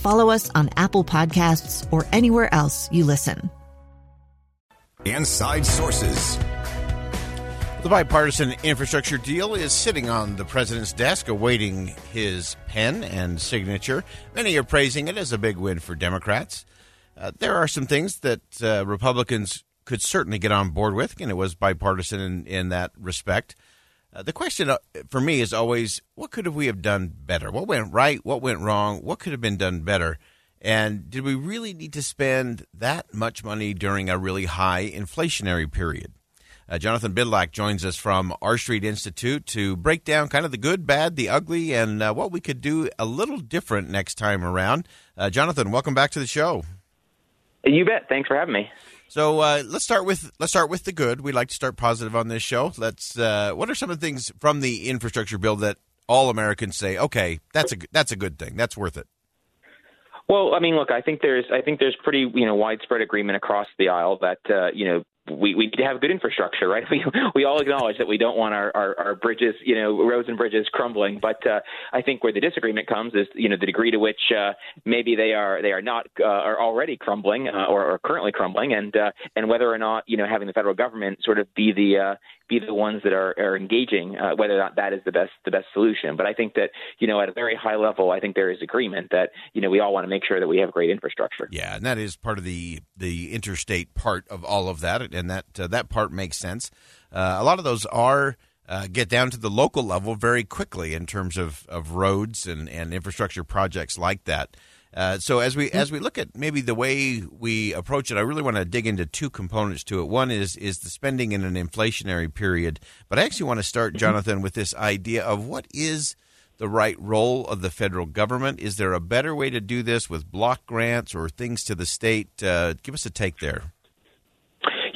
follow us on Apple Podcasts, or anywhere else you listen. Inside Sources. The bipartisan infrastructure deal is sitting on the president's desk awaiting his pen and signature. Many are praising it as a big win for Democrats. Uh, there are some things that uh, Republicans could certainly get on board with, and it was bipartisan in, in that respect. Uh, the question uh, for me is always what could we have done better? What went right? What went wrong? What could have been done better? And did we really need to spend that much money during a really high inflationary period? Uh, Jonathan Bydlak joins us from R Street Institute to break down kind of the good, bad, the ugly, and uh, what we could do a little different next time around. Uh, Jonathan, welcome back to the show. You bet. Thanks for having me. So uh, let's start with let's start with the good. We like to start positive on this show. Let's. Uh, what are some of the things from the infrastructure bill that all Americans say, okay, that's a that's a good thing. That's worth it. Well, I mean, look, I think there's I think there's pretty you know widespread agreement across the aisle that uh, you know we, we have good infrastructure, right? We we all acknowledge that we don't want our, our, our bridges, you know, roads and bridges crumbling. But uh, I think where the disagreement comes is, you know, the degree to which uh, maybe they are they are not uh, are already crumbling uh, or, or currently crumbling, and uh, and whether or not you know having the federal government sort of be the uh, be the ones that are, are engaging, uh, whether or not that is the best the best solution. But I think that you know at a very high level, I think there is agreement that you know we all want to make sure that we have great infrastructure. Yeah, and that is part of the the interstate part of all of that, and that uh, that part makes sense. Uh, a lot of those are. Uh, get down to the local level very quickly in terms of, of roads and, and infrastructure projects like that. Uh, so as we as we look at maybe the way we approach it, I really want to dig into two components to it. One is is the spending in an inflationary period, but I actually want to start, mm-hmm. Jonathan, with this idea of what is the right role of the federal government. Is there a better way to do this with block grants or things to the state? Uh, give us a take there.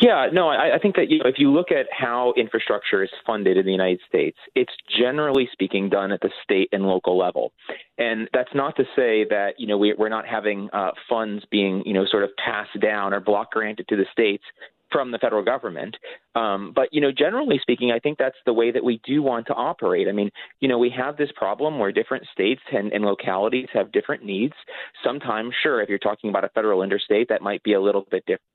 Yeah, no, I, I think that you know, if you look at how infrastructure is funded in the United States, it's generally speaking done at the state and local level. And that's not to say that you know we, we're not having uh, funds being you know sort of passed down or block granted to the states from the federal government. Um, but you know, generally speaking, I think that's the way that we do want to operate. I mean, you know, we have this problem where different states and, and localities have different needs. Sometimes, sure, if you're talking about a federal interstate, that might be a little bit different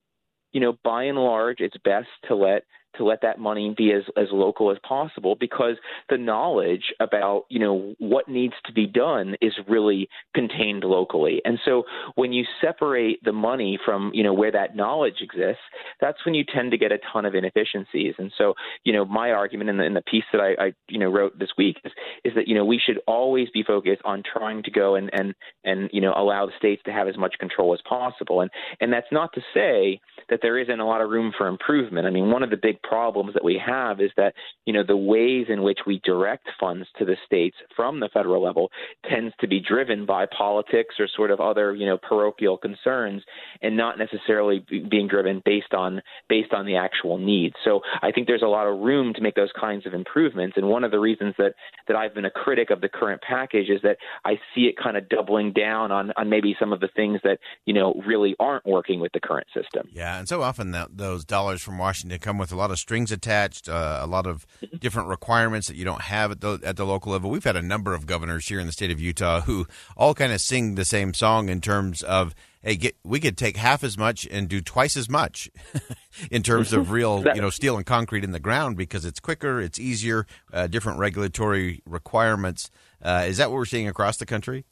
you know, by and large, it's best to let to let that money be as, as local as possible because the knowledge about you know what needs to be done is really contained locally. And so when you separate the money from you know where that knowledge exists that's when you tend to get a ton of inefficiencies. And so you know my argument in the, in the piece that I, I you know wrote this week is, is that you know we should always be focused on trying to go and and and you know allow the states to have as much control as possible. And and that's not to say that there isn't a lot of room for improvement. I mean one of the big problems that we have is that you know the ways in which we direct funds to the states from the federal level tends to be driven by politics or sort of other you know parochial concerns and not necessarily being driven based on based on the actual needs. So I think there's a lot of room to make those kinds of improvements. And one of the reasons that that I've been a critic of the current package is that I see it kind of doubling down on on maybe some of the things that you know really aren't working with the current system. Yeah, and so often that, those dollars from Washington come with a lot of strings attached, uh, a lot of different requirements that you don't have at the at the local level. We've had a number of governors here in the state of Utah who all kind of sing the same song in terms of hey, get, we could take half as much and do twice as much in terms of real, you know, steel and concrete in the ground because it's quicker, it's easier, uh, different regulatory requirements. Uh, is that what we're seeing across the country?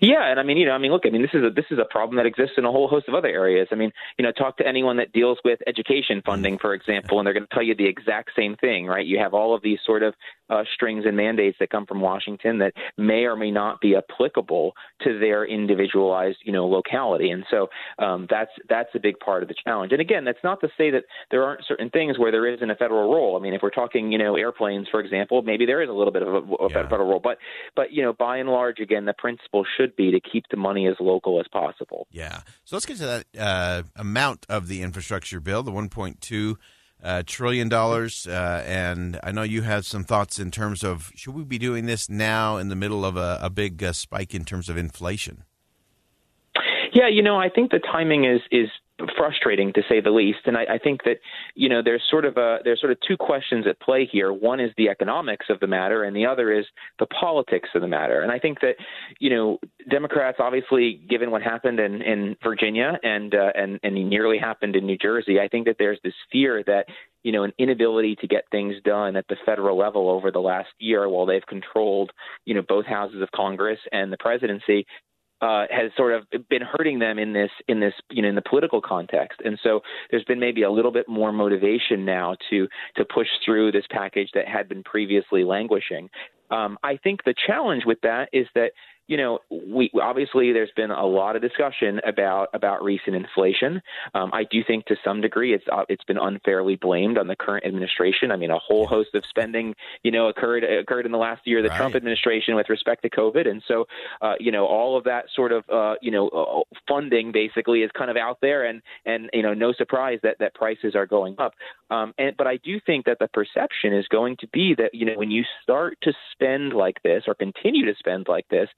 Yeah, and I mean, you know, I mean, look, I mean, this is a this is a problem that exists in a whole host of other areas. I mean, you know, talk to anyone that deals with education funding, for example, and they're going to tell you the exact same thing, right? You have all of these sort of uh, strings and mandates that come from Washington that may or may not be applicable to their individualized, you know, locality, and so um, that's that's a big part of the challenge. And again, that's not to say that there aren't certain things where there isn't a federal role. I mean, if we're talking, you know, airplanes, for example, maybe there is a little bit of a, a yeah. federal role, but but you know, by and large, again, the principle should be to keep the money as local as possible. Yeah. So let's get to that uh, amount of the infrastructure bill, the 1.2 uh, trillion dollars. Uh, and I know you have some thoughts in terms of should we be doing this now in the middle of a, a big uh, spike in terms of inflation? Yeah, you know, I think the timing is is frustrating to say the least. And I, I think that you know there's sort of a there's sort of two questions at play here. One is the economics of the matter, and the other is the politics of the matter. And I think that you know Democrats, obviously, given what happened in in Virginia and uh, and and nearly happened in New Jersey, I think that there's this fear that you know, an inability to get things done at the federal level over the last year while they've controlled, you know, both houses of Congress and the presidency uh, has sort of been hurting them in this in this you know in the political context, and so there's been maybe a little bit more motivation now to to push through this package that had been previously languishing. Um, I think the challenge with that is that you know, we obviously there's been a lot of discussion about about recent inflation. Um, I do think to some degree it's uh, it's been unfairly blamed on the current administration. I mean, a whole host of spending, you know, occurred occurred in the last year of the right. Trump administration with respect to COVID, and so uh, you know all of that sort of uh, you know uh, funding basically is kind of out there, and and you know no surprise that that prices are going up. Um, and but I do think that the perception is going to be that you know when you start to spend like this or continue to spend like this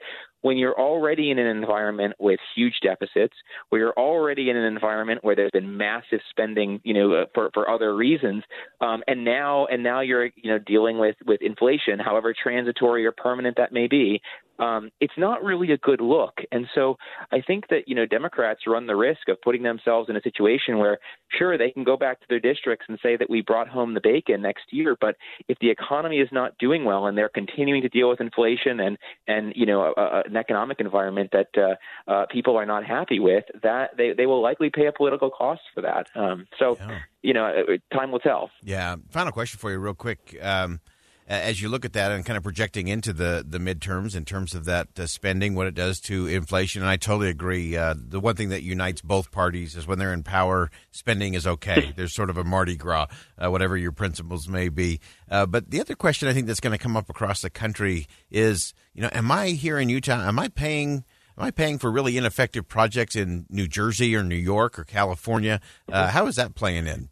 when you're already in an environment with huge deficits, where you're already in an environment where there's been massive spending, you know, uh, for for other reasons, um, and now and now you're you know dealing with with inflation, however transitory or permanent that may be, um, it's not really a good look. And so I think that, you know, Democrats run the risk of putting themselves in a situation where, sure, they can go back to their districts and say that we brought home the bacon next year. But if the economy is not doing well and they're continuing to deal with inflation and, and you know, a, a, an economic environment that uh, uh, people are not happy with, that they, they will likely pay a political cost for that. Um, so, yeah. you know, uh, time will tell. Yeah. Final question for you, real quick. Um, as you look at that and kind of projecting into the, the midterms in terms of that uh, spending, what it does to inflation. And I totally agree. Uh, the one thing that unites both parties is when they're in power, spending is okay. There's sort of a Mardi Gras, uh, whatever your principles may be. Uh, but the other question I think that's going to come up across the country is, you know, am I here in Utah? Am I paying? Am I paying for really ineffective projects in New Jersey or New York or California? Uh, how is that playing in?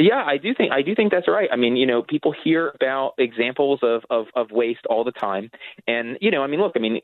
Yeah, I do think I do think that's right. I mean, you know, people hear about examples of, of, of waste all the time, and you know, I mean, look, I mean,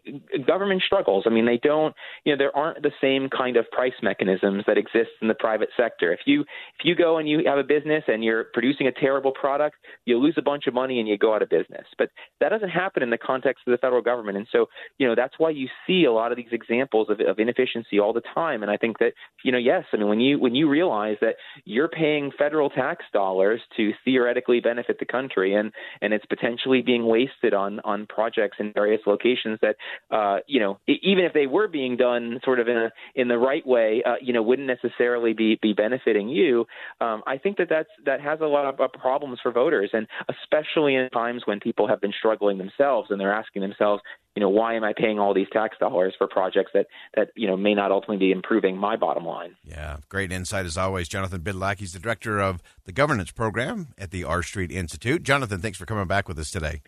government struggles. I mean, they don't, you know, there aren't the same kind of price mechanisms that exist in the private sector. If you if you go and you have a business and you're producing a terrible product, you lose a bunch of money and you go out of business. But that doesn't happen in the context of the federal government, and so you know that's why you see a lot of these examples of, of inefficiency all the time. And I think that you know, yes, I mean, when you when you realize that you're paying federal tax tax dollars to theoretically benefit the country, and and it's potentially being wasted on on projects in various locations that uh, you know even if they were being done sort of in a in the right way, uh, you know wouldn't necessarily be be benefiting you. Um, I think that that's that has a lot of uh, problems for voters, and especially in times when people have been struggling themselves and they're asking themselves, you know, why am I paying all these tax dollars for projects that that you know may not ultimately be improving my bottom line? Yeah, great insight as always, Jonathan Bydlak. He's the director of the governance program at the R Street Institute. Jonathan, thanks for coming back with us today.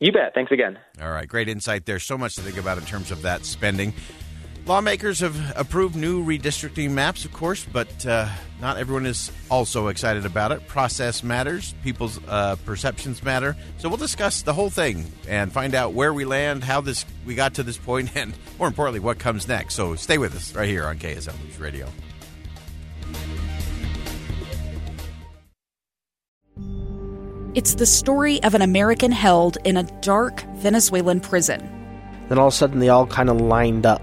You bet. Thanks again. All right, great insight there. So much to think about in terms of that spending. Lawmakers have approved new redistricting maps, of course, but uh, not everyone is also excited about it. Process matters, people's uh, perceptions matter. So we'll discuss the whole thing and find out where we land, how this we got to this point, and more importantly, what comes next. So stay with us right here on KSL News Radio. It's the story of an American held in a dark Venezuelan prison. Then all of a sudden, they all kind of lined up